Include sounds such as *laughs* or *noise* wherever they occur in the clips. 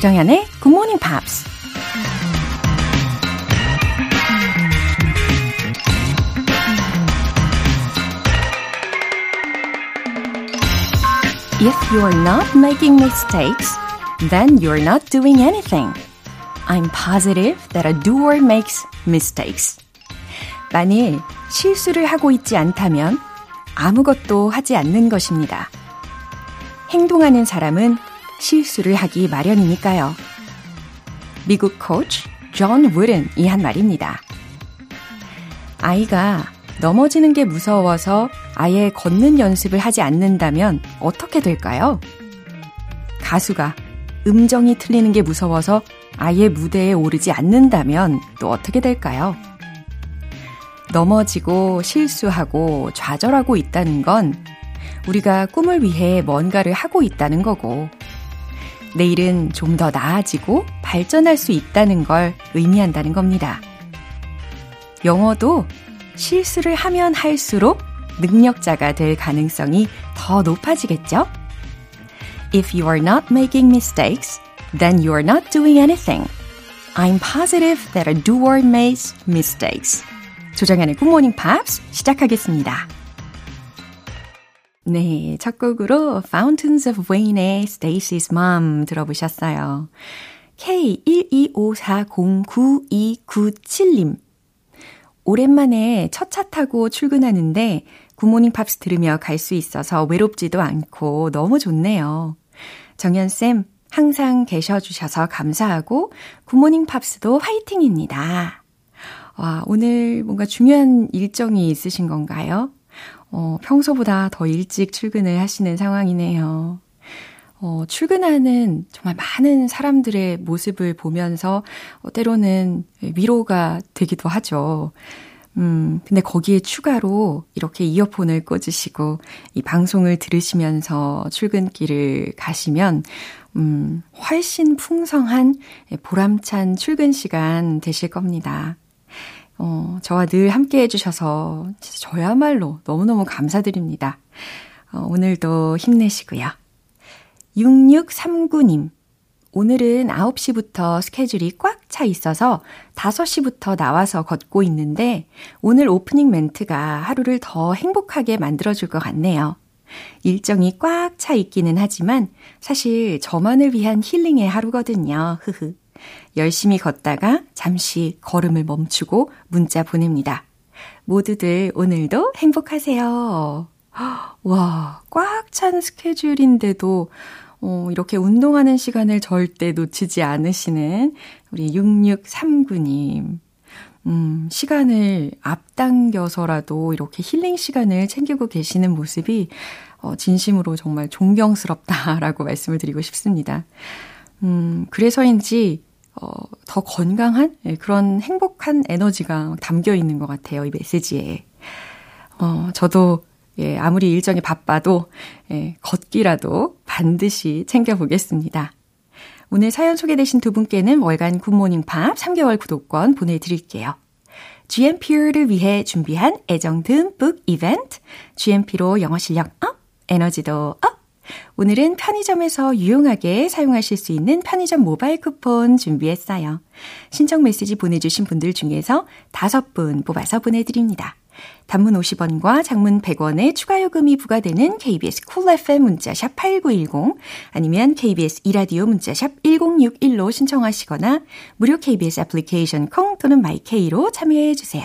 조정현의 Good Morning Pops. If you're not making mistakes, then you're not doing anything. I'm positive that a doer makes mistakes. 만일 실수를 하고 있지 않다면 아무것도 하지 않는 것입니다. 행동하는 사람은 실수를 하기 마련이니까요. 미국 코치 존 우든이 한 말입니다. 아이가 넘어지는 게 무서워서 아예 걷는 연습을 하지 않는다면 어떻게 될까요? 가수가 음정이 틀리는 게 무서워서 아예 무대에 오르지 않는다면 또 어떻게 될까요? 넘어지고 실수하고 좌절하고 있다는 건 우리가 꿈을 위해 뭔가를 하고 있다는 거고, 내일은 좀 더 나아지고 발전할 수 있다는 걸 의미한다는 겁니다. 영어도 실수를 하면 할수록 능력자가 될 가능성이 더 높아지겠죠? If you are not making mistakes, then you are not doing anything. I'm positive that a doer makes mistakes. 조정현의 굿모닝 팝스 시작하겠습니다. 네, 첫 곡으로 Fountains of Wayne의 Stacy's Mom 들어보셨어요. K125409297님. 오랜만에 첫 차 타고 출근하는데 굿모닝 팝스 들으며 갈 수 있어서 외롭지도 않고 너무 좋네요. 정현쌤, 항상 계셔주셔서 감사하고 굿모닝 팝스도 화이팅입니다. 와, 오늘 뭔가 중요한 일정이 있으신 건가요? 어, 평소보다 더 일찍 출근을 하시는 상황이네요. 어, 출근하는 정말 많은 사람들의 모습을 보면서 어, 때로는 위로가 되기도 하죠. 음, 근데 거기에 추가로 이렇게 이어폰을 꽂으시고 이 방송을 들으시면서 출근길을 가시면 음, 훨씬 풍성한 보람찬 출근 시간 되실 겁니다. 어, 저와 늘 함께 해주셔서 저야말로 너무너무 감사드립니다. 어, 오늘도 힘내시고요. 6639님. 오늘은 9시부터 스케줄이 꽉 차 있어서 5시부터 나와서 걷고 있는데 오늘 오프닝 멘트가 하루를 더 행복하게 만들어줄 것 같네요. 일정이 꽉 차 있기는 하지만 사실 저만을 위한 힐링의 하루거든요. 흐흐. 열심히 걷다가 잠시 걸음을 멈추고 문자 보냅니다. 모두들 오늘도 행복하세요. *gasps* 와, 꽉 찬 스케줄인데도 어, 이렇게 운동하는 시간을 절대 놓치지 않으시는 우리 6639님. 음, 시간을 앞당겨서라도 이렇게 힐링 시간을 챙기고 계시는 모습이 어, 진심으로 정말 존경스럽다라고 *laughs* 말씀을 드리고 싶습니다. 음, 그래서인지 어, 더 건강한 예, 그런 행복한 에너지가 담겨 있는 것 같아요. 이 메시지에. 어, 저도 예, 아무리 일정이 바빠도 예, 걷기라도 반드시 챙겨보겠습니다. 오늘 사연 소개되신 두 분께는 월간 굿모닝 팝 3개월 구독권 보내드릴게요. GMP를 위해 준비한 애정 듬뿍 이벤트, GMP로 영어 실력 up, 에너지도 up! 오늘은 편의점에서 유용하게 사용하실 수 있는 편의점 모바일 쿠폰 준비했어요. 신청 메시지 보내주신 분들 중에서 다섯 분 뽑아서 보내드립니다. 단문 50원과 장문 100원의 추가 요금이 부과되는 KBS 쿨 cool FM 문자샵 8910 아니면 KBS 이라디오 문자샵 1061로 신청하시거나 무료 KBS 애플리케이션 콩 또는 마이케이로 참여해 주세요.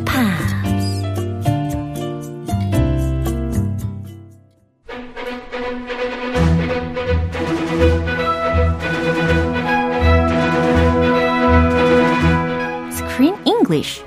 English.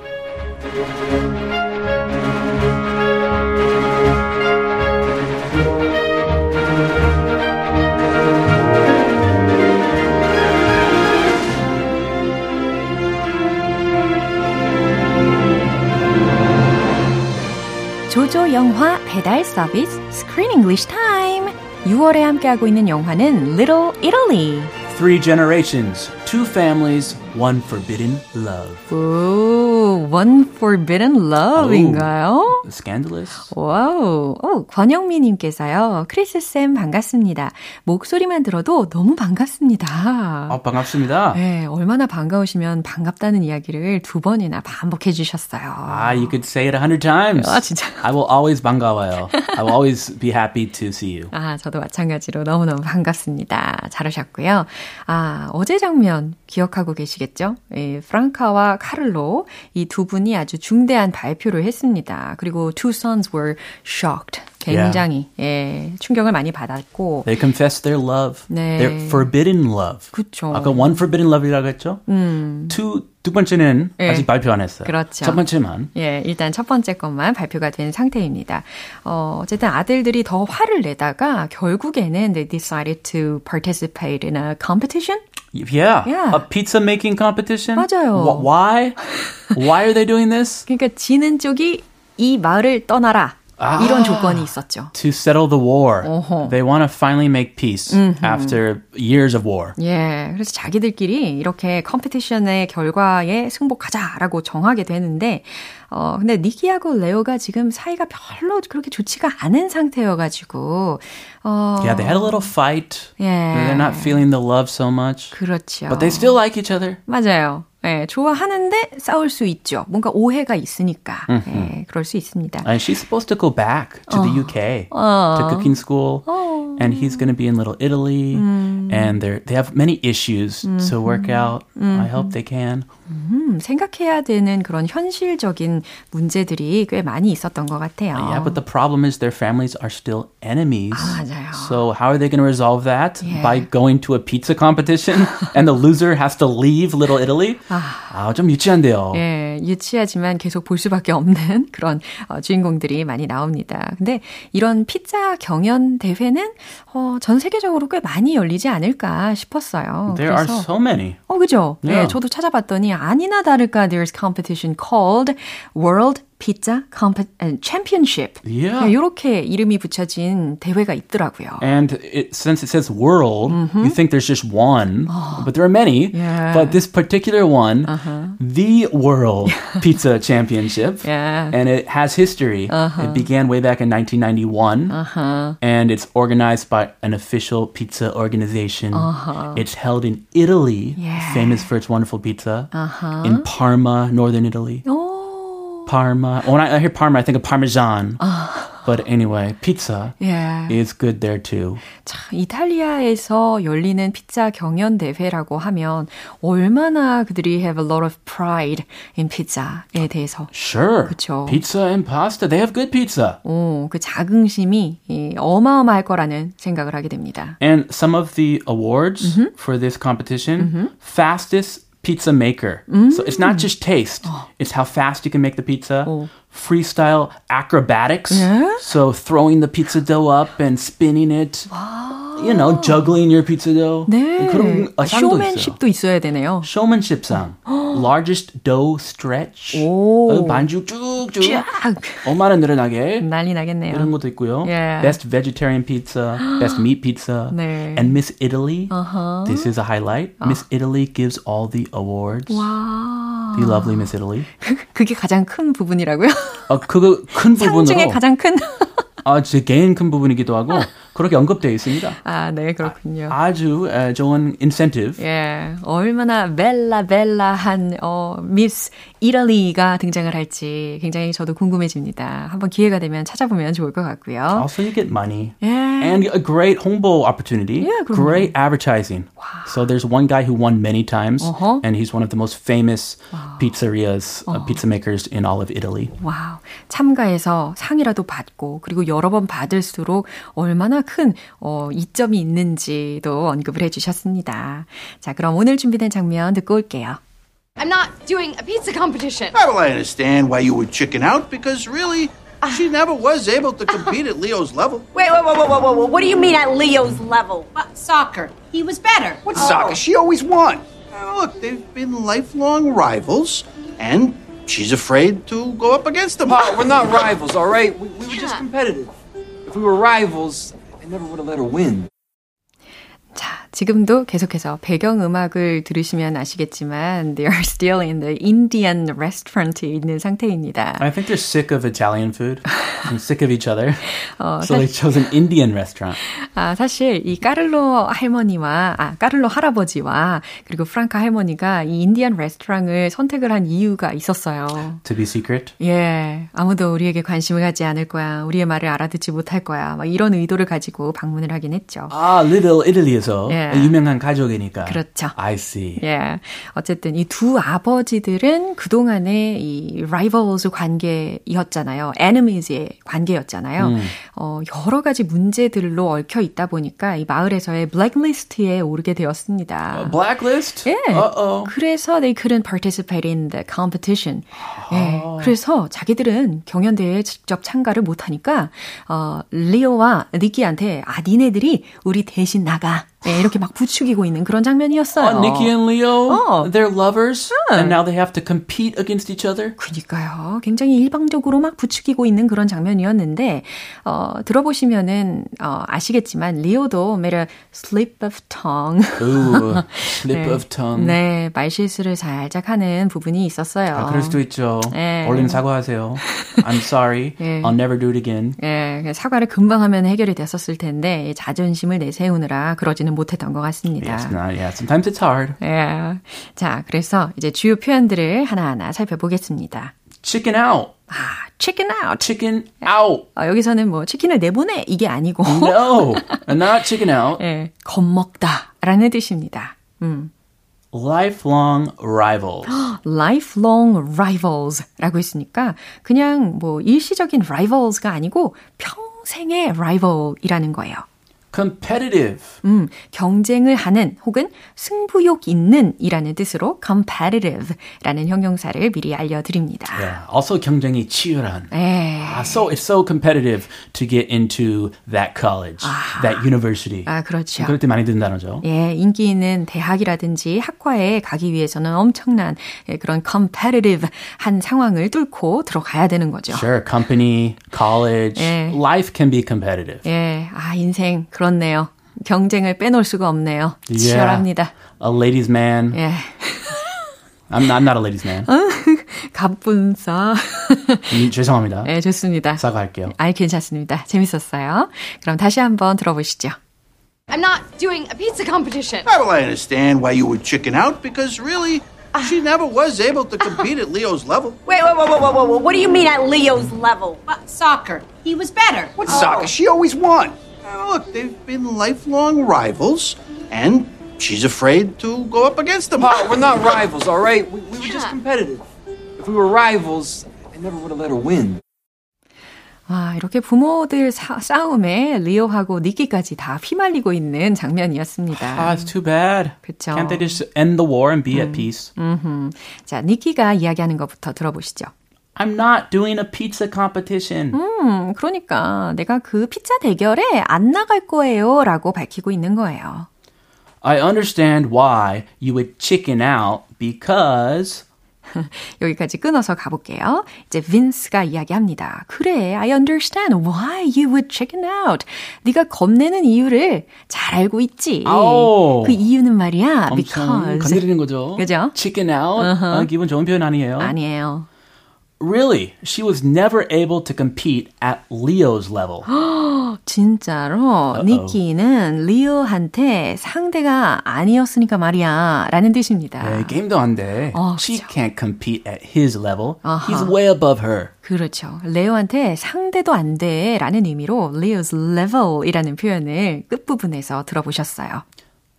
조조 영화 배달 서비스 Screen English Time. 6월에 함께하고 있는 영화는 Little Italy. Three generations two families, one forbidden love. 오, One Forbidden Love인가요? Scandalous? 와우. 오, 권영미님께서요. 크리스 쌤 반갑습니다. 목소리만 들어도 너무 반갑습니다. 아, 반갑습니다. 네, 얼마나 반가우시면 반갑다는 이야기를 두 번이나 반복해 주셨어요. Ah, you could say it a hundred times. 아, 진짜. I will always 반가워요. I will always be happy to see you. 아, 저도 마찬가지로 너무너무 반갑습니다. 잘하셨고요. 아, 어제 장면 기억하고 계시겠죠? 예, 프랑카와 카를로 이두 분이 아주 중대한 발표를 했습니다. 그리고 two sons were shocked. 굉장히 예, 충격을 많이 받았고 They confess their love. 네. Their forbidden love. 그쵸. 아까 one forbidden love이라고 했죠? 음. Two, 두 번째는 네. 아직 발표 안 했어요. 그렇죠. 첫 번째만. 예, 일단 첫 번째 것만 발표가 된 상태입니다. 어, 어쨌든 아들들이 더 화를 내다가 결국에는 they decided to participate in a competition? Yeah. Yeah. A pizza making competition? 맞아요. Wh- Why? *laughs* Why are they doing this? 그러니까 지는 쪽이 이 마을을 떠나라. 이런 조건이 있었죠. To settle the war. 어허. They want to finally make peace after years of war. 예, 그래서 자기들끼리 이렇게 컴피티션의 결과에 승복하자라고 정하게 되는데, 어, 근데 니키하고 레오가 지금 사이가 별로 그렇게 좋지가 않은 상태여가지고, 어. Yeah, they had a little fight. 예. They're not feeling the love so much. 그렇죠. But they still like each other. 맞아요. 예, 좋아하는데 싸울 수 있죠. 뭔가 오해가 있으니까. 예, 그럴 수 있습니다. And she's supposed to go back to the UK to cooking school. And he's going to be in Little Italy. And they're, they have many issues to work out. I hope they can. 음, 생각해야 되는 그런 현실적인 문제들이 꽤 많이 있었던 것 같아요. Yeah, but the problem is their families are still enemies. 아, 맞아요. So how are they going to resolve that? Yeah. By going to a pizza competition and the loser has to leave Little Italy? 아, 좀 유치한데요. 예, 유치하지만 계속 볼 수밖에 없는 그런 어, 주인공들이 많이 나옵니다. 근데 이런 피자 경연 대회는 어, 전 세계적으로 꽤 많이 열리지 않을까 싶었어요. There are so many. 어, 그죠? 네, Yeah. 저도 찾아봤더니 아니나 다를까 there's competition called World Pizza Comp- uh, Championship. Yeah. 이렇게 이름이 붙여진 대회가 있더라고요. And it, since it says world, you think there's just one, but there are many. Yeah. But this particular one, the World *laughs* Pizza Championship, Yeah. and it has history. It began way back in 1991, and it's organized by an official pizza organization. It's held in Italy, Yeah. famous for its wonderful pizza, in Parma, northern Italy. 오, Parma. When I, I hear Parma, I think of Parmesan. But anyway, pizza 예. is good there too. 참, 이탈리아에서 열리는 피자 경연 대회라고 하면 얼마나 그들이 have a lot of pride in pizza에 대해서 Sure. 그쵸. Pizza and pasta. They have good pizza. 오, 그 자긍심이 이, 어마어마할 거라는 생각을 하게 됩니다. And some of the awards for this competition, fastest pizza maker. So it's not mm. just taste, oh. it's how fast you can make the pizza. Oh. Freestyle acrobatics. Yeah? So throwing the pizza dough up and spinning it You know, *gasps* juggling your pizza dough. 네. 그런 어, 상도 있어요. 쇼맨십도 있어야 되네요. showmanship상. *gasps* largest dough stretch. 오. 어, 반죽 쭉쭉. 쫙 얼마나 늘어나게. 난리 나겠네요. 이런 것도 있고요. Yeah. Best vegetarian pizza, best meat pizza, *gasps* 네. and Miss Italy. This is a highlight. Miss Italy gives all the awards. 와. The lovely Miss Italy. *laughs* 그게 가장 큰 부분이라고요? 어, 그거 큰 상 부분으로 중에 *laughs* 가장 큰. 아, 제 개인 큰 부분이기도 하고 *laughs* 그렇게 언급되어 있습니다. 아, 네, 그렇군요. 아주 에, 좋은 incentive. 예, 얼마나 벨라 벨라한 어 미스 이탈리가 등장을 할지 굉장히 저도 궁금해집니다. 한번 기회가 되면 찾아보면 좋을 것 같고요. Also, you get money. 예. And a great 홍보 opportunity. Yeah, great advertising. So there's one guy who won many times, Uh-huh. and he's one of the most famous pizzerias, uh, pizza makers in all of Italy. 와우. 참가해서 상이라도 받고 그리고 여러 번 받을수록 얼마나 큰 어, 이점이 있는지도 언급을 해 주셨습니다. 자, 그럼 오늘 준비된 장면 듣고 올게요. I'm not doing a pizza competition. Ah, Well, I understand why you would chicken out because really, she never was able to compete at Leo's level. Wait, *laughs* wait, wait, wait, wait, wait, wait. What do you mean at Leo's level? Well, soccer. He was better. What soccer? She always won. Uh, look, they've been lifelong rivals, and she's afraid to go up against them. Pa, we're not rivals, all right? We, we were just competitive. If we were rivals, I never would have let her win. 자, 지금도 계속해서 배경 음악을 들으시면 아시겠지만 they are still in the Indian restaurant에 있는 상태입니다. I think they're sick of Italian food and sick of each other. *laughs* 어, so they chose an Indian restaurant. 아, 사실 이 까를로 할머니와 아, 까를로 할아버지와 그리고 프랑카 할머니가 이 인디안 레스토랑을 선택을 한 이유가 있었어요. To be secret. 예, 아무도 우리에게 관심을 갖지 않을 거야. 우리의 말을 알아듣지 못할 거야. 막 이런 의도를 가지고 방문을 하긴 했죠. 아, Little Italy에서 예. 유명한 가족이니까. 그렇죠. I see. 예. 어쨌든 이 두 아버지들은 그동안의 이 rivals 관계였잖아요. enemies의 관계였잖아요. 음. 어, 여러 가지 문제들로 얽혀 있다 보니까 이 마을에서의 블랙리스트에 오르게 되었습니다. Blacklist? 예. Uh-oh. 그래서 they couldn't participate in the competition. 예. 아. 그래서 자기들은 경연대회에 직접 참가를 못하니까 어, 리오와 니키한테 아 니네들이 우리 대신 나가. 예, 이렇게 막 부추기고 있는 그런 장면이었어요. Oh, Nikki and Leo, 어. they're lovers, and now they have to compete against each other. 그니까요. 굉장히 일방적으로 막 부추기고 있는 그런 장면이었는데, 어, 들어보시면은, 어, 아시겠지만, 리오도 made a slip of tongue. Ooh, *laughs* slip 네. of tongue. 네, 말실수를 살짝 하는 부분이 있었어요. 아, 그럴 수도 있죠. 네. 얼른 사과하세요. I'm sorry. *laughs* 네. I'll never do it again. 예, 사과를 금방 하면 해결이 됐었을 텐데, 자존심을 내세우느라 그러지는 못했던 것 같습니다. Yes, not, yeah. Sometimes it's hard. 예. 자, 그래서 이제 주요 표현들을 하나하나 살펴보겠습니다. Chicken out. 아, chicken out. Chicken out. 아, 여기서는 뭐 치킨을 내보내 이게 아니고 No, not chicken out. 예, 겁먹다라는 뜻입니다. 음. Lifelong rivals. lifelong rivals라고 했으니까 그냥 뭐 일시적인 rivals가 아니고 평생의 rival이라는 거예요. Competitive. 음, 경쟁을 하는 혹은 승부욕 있는 이라는 뜻으로 competitive라는 형용사를 미리 알려드립니다. Yeah. Also 경쟁이 치열한. 예. Ah, so it's so competitive to get into that college, that university. 아, 그렇죠. 그럴 때 많이 듣는 단어죠. 예, 인기 있는 대학이라든지 학과에 가기 위해서는 엄청난 예, 그런 competitive 한 상황을 뚫고 들어가야 되는 거죠. Sure, company, college, 예. life can be competitive. 예, 아, 인생, 그 렇네요. 경쟁을 빼놓을 수가 없네요. Yeah. 치열합니다. A ladies' man. 예. I'm, not, I'm not a ladies' man. 갑분싸. *laughs* 음, 죄송합니다. 예, 좋습니다. 사과할게요. 아, 괜찮습니다. 재밌었어요. 그럼 다시 한번 들어보시죠. I'm not doing a pizza competition. Well, I understand why you would chicken out because really, she never was able to compete at Leo's level. *laughs* Wait, wait, wait, wait, wait, wait, wait. What do you mean at Leo's level? Uh, soccer. He was better. What's soccer? She always won. Uh, look, they've been lifelong rivals, and she's afraid to go up against him. Pa, we're not rivals, all right? We, we were just competitive. If we were rivals, I never would have let her win. 와, 이렇게 부모들 사, 싸움에 리오하고 니키까지 다 휘말리고 있는 장면이었습니다. Ah, it's too bad. 그쵸. Can't they just end the war and be at peace? 자, 니키가 이야기하는 것부터 들어보시죠. I'm not doing a pizza competition. 음, 그러니까 내가 그 피자 대결에 안 나갈 거예요 라고 밝히고 있는 거예요. I understand why you would chicken out because 여기까지 끊어서 가볼게요. 이제 빈스가 이야기합니다. 그래, I understand why you would chicken out. 네가 겁내는 이유를 잘 알고 있지. 아오. 그 이유는 말이야, because. 건드리는 거죠. 그죠? Chicken out. 아, 기분 좋은 표현 아니에요. 아니에요. Really, she was never able to compete at Leo's level. 진짜로 니키는 리오한테 상대가 아니었으니까 말이야 라는 뜻입니다. 네, 게임도 안 돼. 어, she can't compete at his level. 아하. He's way above her. 그렇죠. 레오한테 상대도 안 돼 라는 의미로 Leo's level이라는 표현을 끝부분에서 들어보셨어요.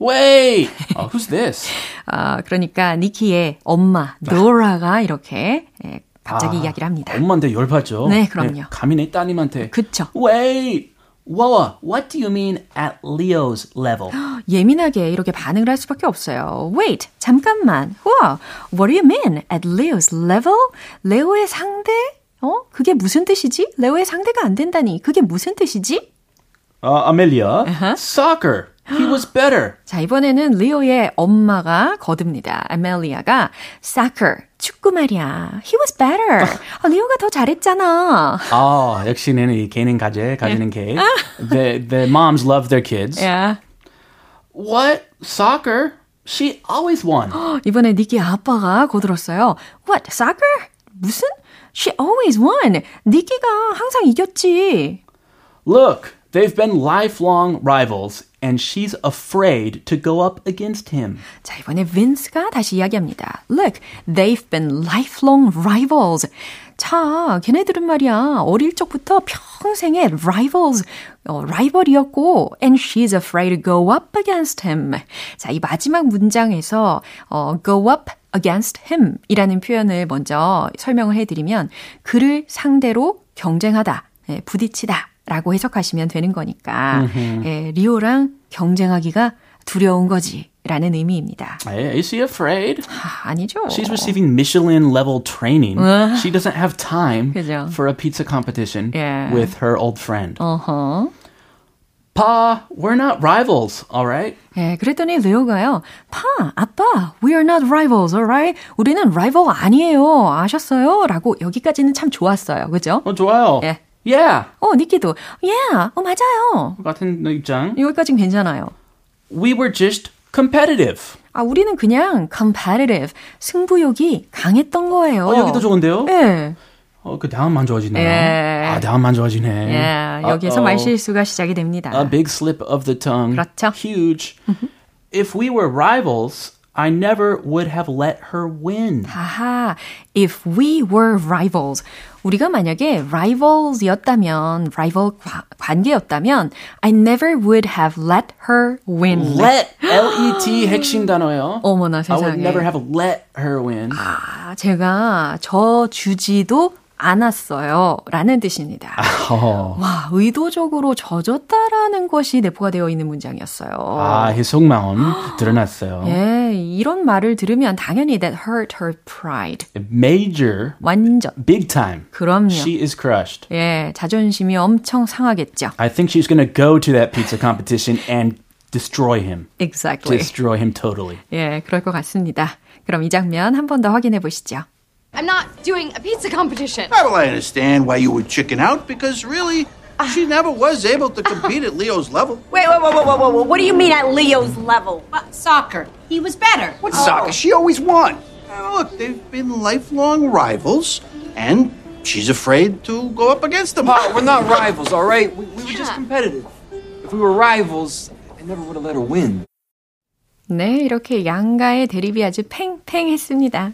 Wait! Oh, who's this? 아, 그러니까 니키의 엄마 노라가 이렇게 예, 갑자기 아, 이야기를 합니다. 엄마한테 열받죠. 네, 그럼요. 감히 내 따님한테. 그쵸. Wait! Whoa, what do you mean at Leo's level? *gasps* 예민하게 이렇게 반응을 할 수밖에 없어요. Wait, 잠깐만. 우와, what do you mean? At Leo's level? 레오의 상대? 어? 그게 무슨 뜻이지? 레오의 상대가 안 된다니. 그게 무슨 뜻이지? Uh, Amelia, soccer. He was better. *gasps* 자, 이번에는 리오의 엄마가 거듭니다. 아멜리아가 soccer, 축구 말이야. He was better. 아, 리오가 더 잘했잖아. 아, 역시는 이 개는 가재, 가지는 개. the, the moms love their kids. Yeah. What? Soccer? She always won. 이번에 니키 아빠가 거들었어요. What? Soccer? 무슨? She always won. 니키가 항상 이겼지. Look, they've been lifelong rivals, and she's afraid to go up against him. 자, 이번에 빈스가 다시 이야기합니다. Look, they've been lifelong rivals. 자, 걔네들은 말이야, 어릴 적부터 평생의 rivals, 어, 라이벌이었고, and she's afraid to go up against him. 자, 이 마지막 문장에서, 어, go up against him 이라는 표현을 먼저 설명을 해드리면, 그를 상대로 경쟁하다, 예, 부딪히다 라고 해석하시면 되는 거니까, 예, 리오랑 경쟁하기가 두려운 거지. 라는 의미입니다. Is she afraid? 아, 아니죠. She's receiving Michelin level training. she doesn't have time 그죠. for a pizza competition Yeah. with her old friend. 어허. Pa, we're not rivals, all right? 예, 그랬더니 레오가요. 파, 아빠, we are not rivals, alright? 우리는 라이벌 아니에요. 아셨어요? 라고 여기까지는 참 좋았어요. 그죠? 어, 좋아요. 예. Yeah. 어, 니키도, yeah, 어, 맞아요. 같은 입장. 여기까진 괜찮아요. We were just competitive. 아, 우리는 그냥 competitive, 승부욕이 강했던 거예요. 어, 여기도 좋은데요? 예. 어, 그 다음만 좋아지네요. 예. 아, 다음만 좋아지네. 예, 여기에서. 말실수가 시작이 됩니다. A big slip of the tongue. 그렇죠. Huge. if we were rivals, I never would have let her win. 하하, if we were rivals. 우리가 만약에 rivals였다면, rival 과- 관계였다면, I never would have let her win. Let L-E-T 핵심 단어예요. 어머나 I 세상에. would never have let her win. 아, 제가 저 주지도 않았어요. 라는 뜻입니다. 어. 와, 의도적으로 져줬다라는 것이 내포가 되어 있는 문장이었어요. 아, 그 속마음 드러났어요. 예, 이런 말을 들으면 당연히 that hurt her pride. Major, 완전. big time. 그럼요. She is crushed. 예, 자존심이 엄청 상하겠죠. I think she's to go to that pizza competition and destroy him. Exactly. Destroy him totally. 예, 그럴 것 같습니다. 그럼 이 장면 한 번 더 확인해 보시죠. I'm not doing a pizza competition. Well, I understand why you would chicken out because really, she never was able to compete at *laughs* Leo's level. Wait, wait, wait, wait, wait, wait, wait. What do you mean at Leo's level? Uh, soccer. He was better. What's soccer? She always won. Now, look, they've been lifelong rivals, and she's afraid to go up against them. Pa, we're not rivals, all right? We, we were just competitive. If we were rivals, I never would have let her win. 네, 이렇게 양가의 대립이 아주 팽팽했습니다.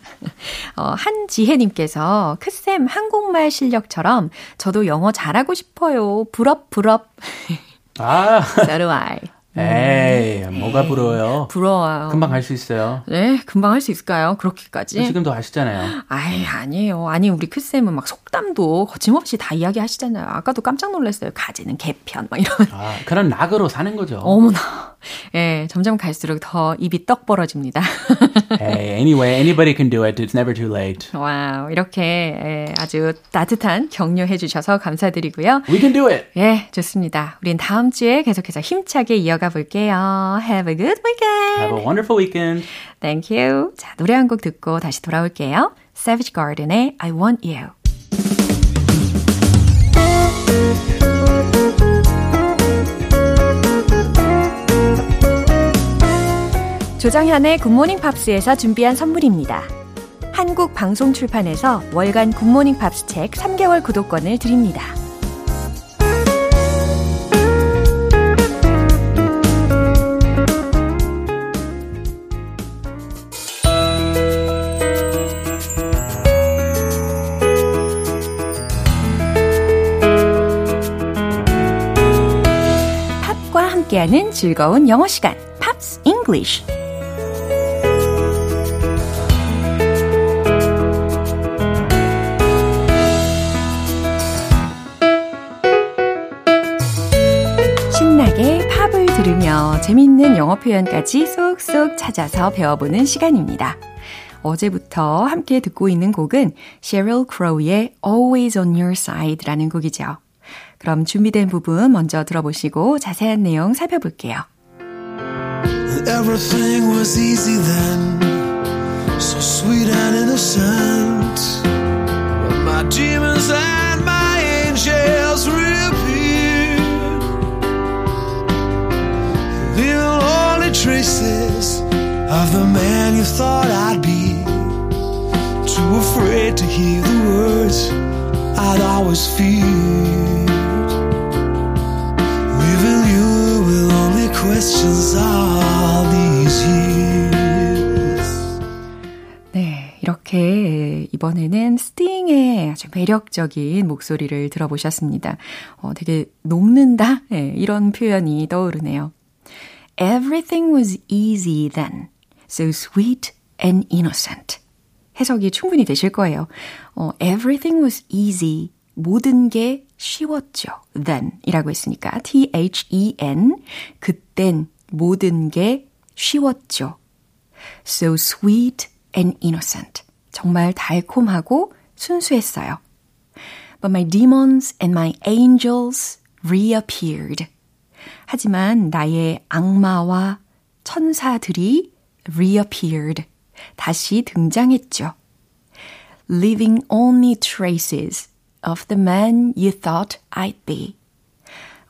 어, 한지혜님께서 크쌤 한국말 실력처럼 저도 영어 잘하고 싶어요. 부럽 부럽. 아, So do I. 에이, 뭐가 부러워요. 부러워요. 금방 할수 있어요. 네, 금방 할 수 있을까요? 그렇게까지? 지금도 하시잖아요. 아이, 아니에요. 아니, 우리 크쌤은 막 속담도 거침없이 다 이야기 하시잖아요. 아까도 깜짝 놀랐어요. 가재는 게 편, 막 이러면. 아, 그런 낙으로 사는 거죠. 어머나. 예, 점점 갈수록 더 입이 떡 벌어집니다. *laughs* Hey, anyway, anybody can do it. It's never too late. Wow, 이렇게 예, 아주 따뜻한 격려해 주셔서 감사드리고요. We can do it. 예, 좋습니다. 우린 다음 주에 계속해서 힘차게 이어가 볼게요. Have a good weekend. Have a wonderful weekend. Thank you. 자, 노래 한 곡 듣고 다시 돌아올게요. Savage Garden의 I Want You. 조정현의 굿모닝 팝스에서 준비한 선물입니다. 한국 방송 출판에서 월간 굿모닝 팝스 책 3개월 구독권을 드립니다. 함께하는 즐거운 영어 시간, Pops English. 신나게 팝을 들으며 재밌는 영어 표현까지 쏙쏙 찾아서 배워보는 시간입니다. 어제부터 함께 듣고 있는 곡은 Sheryl Crow의 Always on Your Side라는 곡이죠. 그럼 준비된 부분 먼저 들어보시고 자세한 내용 살펴볼게요. Everything was easy then. so sweet and innocent. But my demons and my angels reappeared, leaving only traces of the man you thought I'd be. Too afraid to hear the words I'd always feared. Questions all these years. 네, 이렇게 이번에는 스팅의 아주 매력적인 목소리를 들어보셨습니다. 어, 되게 녹는다? 네, 이런 표현이 떠오르네요. Everything was easy then, so sweet and innocent. 해석이 충분히 되실 거예요. 어, everything was easy. 모든 게 쉬웠죠. then 이라고 했으니까 t-h-e-n 그땐 모든 게 쉬웠죠. so sweet and innocent. 정말 달콤하고 순수했어요. But my demons and my angels reappeared. 하지만 나의 악마와 천사들이 reappeared. 다시 등장했죠. Leaving only traces of the man you thought I'd be.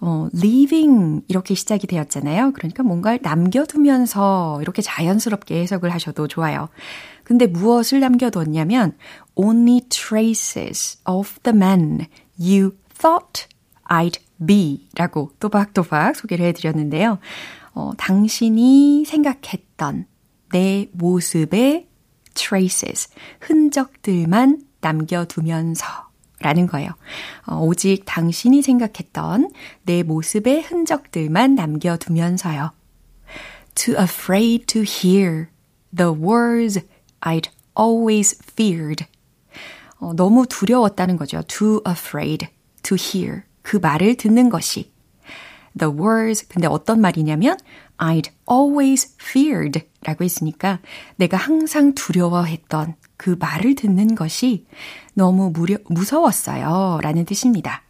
어, leaving 이렇게 시작이 되었잖아요. 그러니까 뭔가를 남겨두면서 이렇게 자연스럽게 해석을 하셔도 좋아요. 근데 무엇을 남겨뒀냐면 only traces of the man you thought I'd be 라고 또박또박 소개를 해드렸는데요. 어, 당신이 생각했던 내 모습의 traces, 흔적들만 남겨두면서 라는 거예요. 어, 오직 당신이 생각했던 내 모습의 흔적들만 남겨두면서요. Too afraid to hear the words I'd always feared. 어, 너무 두려웠다는 거죠. Too afraid to hear. 그 말을 듣는 것이. The words, 근데 어떤 말이냐면, I'd always feared 라고 했으니까 내가 항상 두려워했던 그 말을 듣는 것이 너무 무려, 무서웠어요 라는 뜻입니다.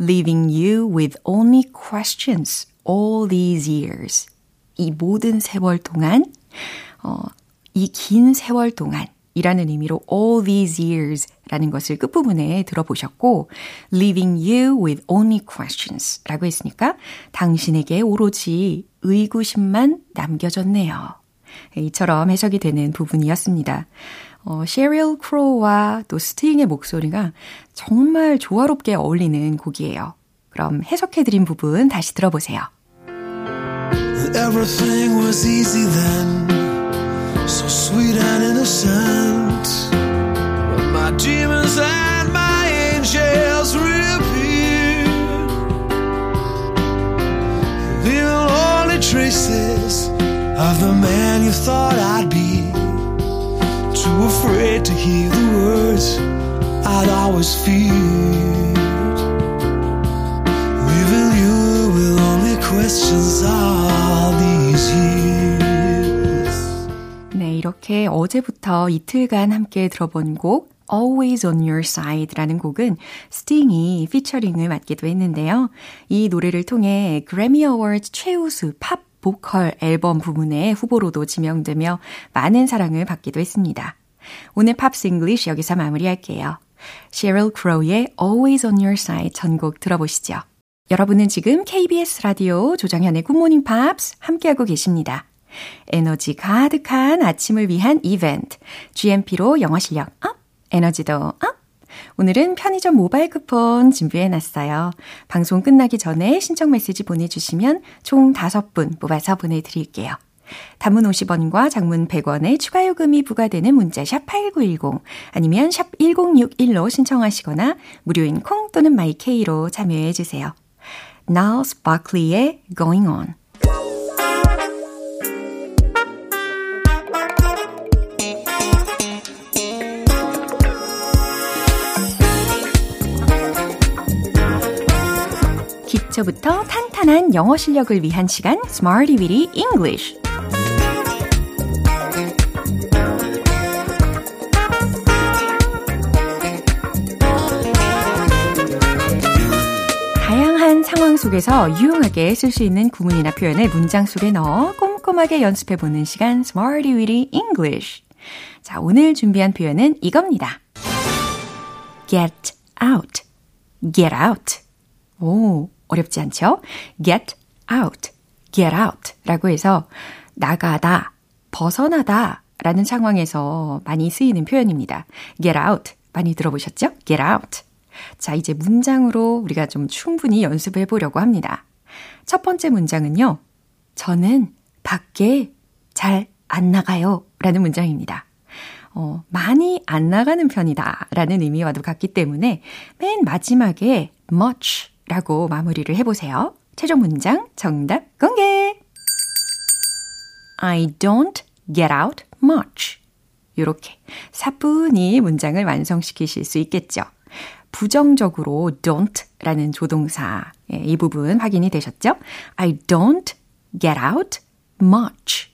Leaving you with only questions all these years. 이 모든 세월 동안, 어, 이 긴 세월 동안 이라는 의미로 all these years 라는 것을 끝부분에 들어보셨고 leaving you with only questions 라고 했으니까 당신에게 오로지 의구심만 남겨졌네요. 이처럼 해석이 되는 부분이었습니다. 어, 셰리얼 크로우와 또 스팅의 목소리가 정말 조화롭게 어울리는 곡이에요. 그럼 해석해드린 부분 다시 들어보세요. Everything was easy then, so sweet and innocent. But my demons and my angels traces of the man you thought I'd be. Too afraid to hear the words I'd always feared. Leaving you with only questions all these years. 네, 이렇게 어제부터 이틀간 함께 들어본 곡 Always on Your Side라는 곡은 스팅이 피처링을 맡기도 했는데요. 이 노래를 통해 그래미 어워즈 최우수 팝 보컬 앨범 부문의 후보로도 지명되며 많은 사랑을 받기도 했습니다. 오늘 Pops English 여기서 마무리할게요. Sheryl Crow의 Always on Your Side 전곡 들어보시죠. 여러분은 지금 KBS 라디오 조정현의 굿모닝 팝스 함께하고 계십니다. 에너지 가득한 아침을 위한 이벤트 GMP로 영어 실력 up, 에너지도 up. 오늘은 편의점 모바일 쿠폰 준비해놨어요. 방송 끝나기 전에 신청 메시지 보내주시면 총 5분 뽑아서 보내드릴게요. 단문 50원과 장문 100원의 추가 요금이 부과되는 문자 샵8910 아니면 샵 1061로 신청하시거나 무료인 콩 또는 마이케이로 참여해 주세요. Niles Barkley의 Going On 기초부터 탄탄한 영어 실력을 위한 시간 Smarty Weedy English 상황 속에서 유용하게 쓸 수 있는 구문이나 표현을 문장 속에 넣어 꼼꼼하게 연습해보는 시간 Smarty Weedy English 자, 오늘 준비한 표현은 이겁니다. get out, get out. 오, 어렵지 않죠? get out, get out 라고 해서 나가다, 벗어나다 라는 상황에서 많이 쓰이는 표현입니다. get out. 많이 들어보셨죠? get out. 자, 이제 문장으로 우리가 좀 충분히 연습해 보려고 합니다. 첫 번째 문장은요. 저는 밖에 잘 안 나가요. 라는 문장입니다. 어, 많이 안 나가는 편이다. 라는 의미와도 같기 때문에 맨 마지막에 much 라고 마무리를 해보세요. 최종 문장 정답 공개! I don't get out much. 이렇게 사뿐히 문장을 완성시키실 수 있겠죠. 부정적으로 don't 라는 조동사. 예, 이 부분 확인이 되셨죠? I don't get out much.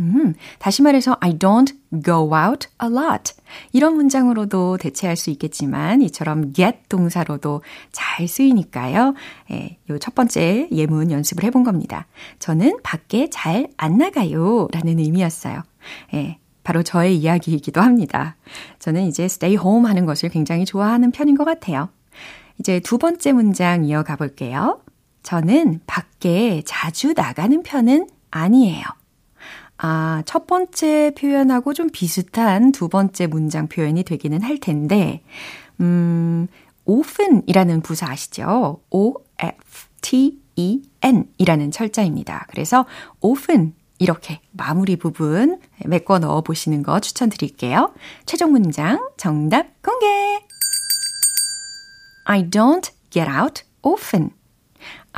음, 다시 말해서 I don't go out a lot. 이런 문장으로도 대체할 수 있겠지만 이처럼 get 동사로도 잘 쓰이니까요. 예, 요첫 번째 예문 연습을 해본 겁니다. 저는 밖에 잘 안 나가요. 라는 의미였어요. 예, 바로 저의 이야기이기도 합니다. 저는 이제 stay home 하는 것을 굉장히 좋아하는 편인 것 같아요. 이제 두 번째 문장 이어가 볼게요. 저는 밖에 자주 나가는 편은 아니에요. 아, 첫 번째 표현하고 좀 비슷한 두 번째 문장 표현이 되기는 할 텐데, 음, often이라는 부사 아시죠? O-F-T-E-N 이라는 철자입니다. 그래서 often 이렇게 마무리 부분 메꿔 넣어 보시는 거 추천드릴게요. 최종 문장 정답 공개! I don't get out often.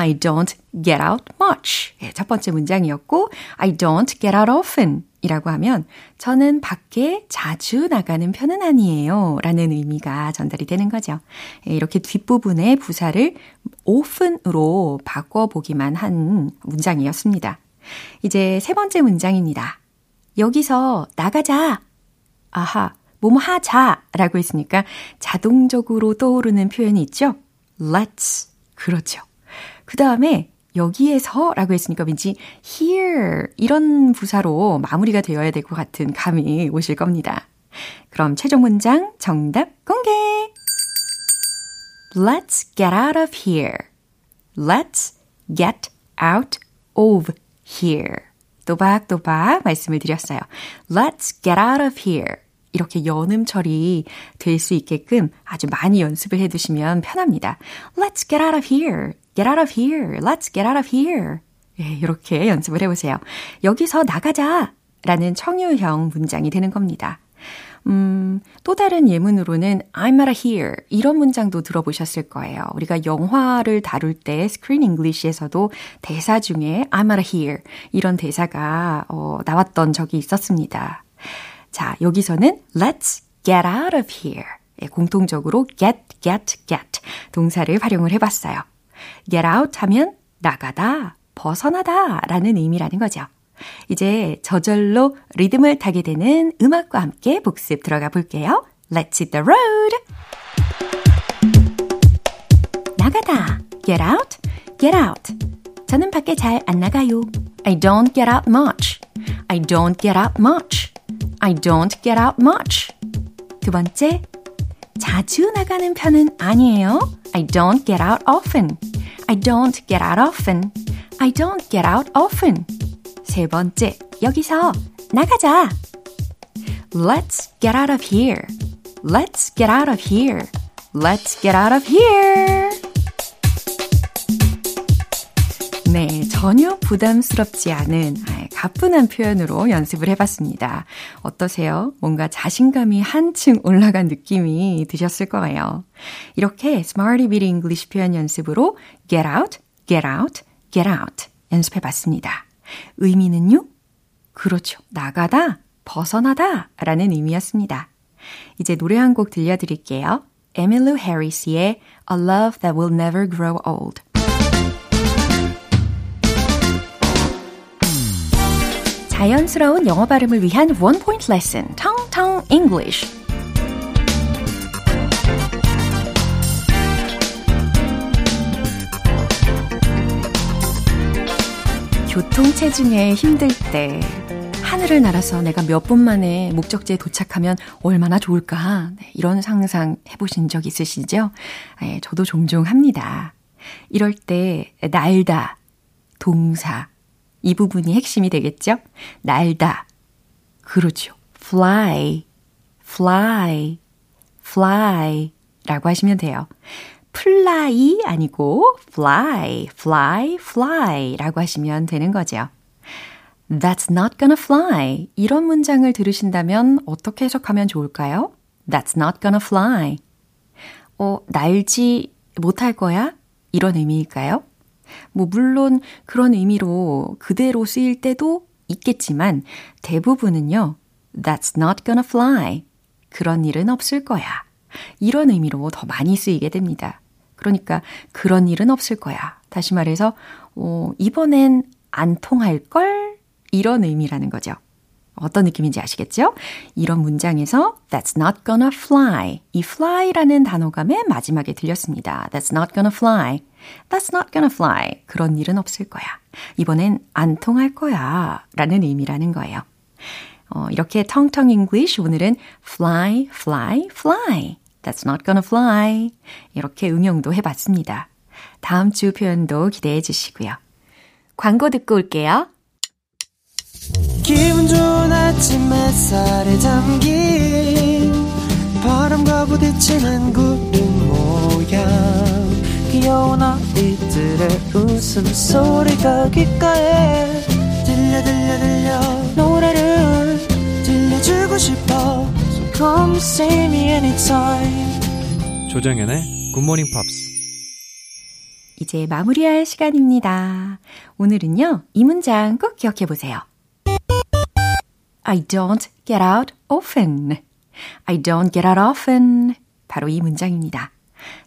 I don't get out much. 예, 첫 번째 문장이었고, I don't get out often. 이라고 하면, 저는 밖에 자주 나가는 편은 아니에요. 라는 의미가 전달이 되는 거죠. 예, 이렇게 뒷부분에 부사를 often으로 바꿔보기만 한 문장이었습니다. 이제 세 번째 문장입니다. 여기서 나가자. 아하, 뭐뭐 하자. 라고 했으니까 자동적으로 떠오르는 표현이 있죠? let's. 그렇죠. 그 다음에 여기에서 라고 했으니까 왠지 here 이런 부사로 마무리가 되어야 될 것 같은 감이 오실 겁니다. 그럼 최종 문장 정답 공개! Let's get out of here. Let's get out of here. 또박또박 말씀을 드렸어요. Let's get out of here. 이렇게 연음 처리 될 수 있게끔 아주 많이 연습을 해 두시면 편합니다. Let's get out of here. Get out of here. Let's get out of here. 예, 이렇게 연습을 해 보세요. 여기서 나가자. 라는 청유형 문장이 되는 겁니다. 음, 또 다른 예문으로는 I'm out of here 이런 문장도 들어보셨을 거예요. 우리가 영화를 다룰 때 Screen English에서도 대사 중에 I'm out of here 이런 대사가 어, 나왔던 적이 있었습니다. 자, 여기서는 let's get out of here 예, 공통적으로 get, get, get 동사를 활용을 해봤어요. get out 하면 나가다, 벗어나다 라는 의미라는 거죠. 이제 저절로 리듬을 타게 되는 음악과 함께 복습 들어가 볼게요. Let's hit the road! 나가다, get out, get out. 저는 밖에 잘 안 나가요. I don't get out much. I don't get out much. I don't get out much. 두 번째, 자주 나가는 편은 아니에요. I don't get out often. I don't get out often. I don't get out often. 세 번째, 여기서 나가자. Let's get out of here. Let's get out of here. Let's get out of here. 네, 전혀 부담스럽지 않은 가뿐한 표현으로 연습을 해봤습니다. 어떠세요? 뭔가 자신감이 한층 올라간 느낌이 드셨을 거예요. 이렇게 Smarty Beat English 표현 연습으로 get out, get out, get out 연습해봤습니다. 의미는요? 그렇죠. 나가다, 벗어나다 라는 의미였습니다. 이제 노래 한 곡 들려드릴게요. 에밀루 해리스의 A Love That Will Never Grow Old. 자연스러운 영어 발음을 위한 원 포인트 레슨, 텅텅 English. 교통체중에 힘들 때 하늘을 날아서 내가 몇 분 만에 목적지에 도착하면 얼마나 좋을까? 네, 이런 상상 해보신 적 있으시죠? 네, 저도 종종 합니다. 이럴 때 날다, 동사, 이 부분이 핵심이 되겠죠? 날다. 그렇죠. fly, fly, fly 라고 하시면 돼요. fly 아니고 fly, fly, fly 라고 하시면 되는 거죠. That's not gonna fly. 이런 문장을 들으신다면 어떻게 해석하면 좋을까요? That's not gonna fly. 어, 날지 못할 거야? 이런 의미일까요? 뭐, 물론 그런 의미로 그대로 쓰일 때도 있겠지만 대부분은요, That's not gonna fly. 그런 일은 없을 거야. 이런 의미로 더 많이 쓰이게 됩니다. 그러니까 그런 일은 없을 거야. 다시 말해서 어, 이번엔 안 통할 걸? 이런 의미라는 거죠. 어떤 느낌인지 아시겠죠? 이런 문장에서 That's not gonna fly. 이 fly라는 단어가 맨 마지막에 들렸습니다. That's not gonna fly. That's not gonna fly. 그런 일은 없을 거야. 이번엔 안 통할 거야. 라는 의미라는 거예요. 어, 이렇게 텅텅 English 오늘은 fly, fly, fly. That's not gonna fly. 이렇게 응용도 해봤습니다. 다음 주 표현도 기대해 주시고요. 광고 듣고 올게요. 좋은 아침 햇살에 담긴 바람과 부딪히는 구름 모양. 귀여운 아이들의 웃음소리가 귓가에 들려 들려 들려. 노래를 들려주고 싶어. So come see me anytime. 조정연의 굿모닝 팝스 이제 마무리할 시간입니다. 오늘은요, 이 문장 꼭 기억해 보세요. I don't get out often. I don't get out often. 바로 이 문장입니다.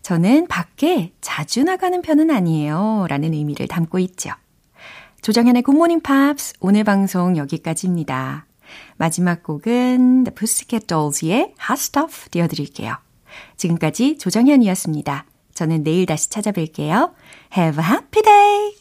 저는 밖에 자주 나가는 편은 아니에요. 라는 의미를 담고 있죠. 조정현의 굿모닝 팝스 오늘 방송 여기까지입니다. 마지막 곡은 The Pussycat Dolls의 Hot Stuff 띄워드릴게요. 지금까지 조정현이었습니다. 저는 내일 다시 찾아뵐게요. Have a happy day!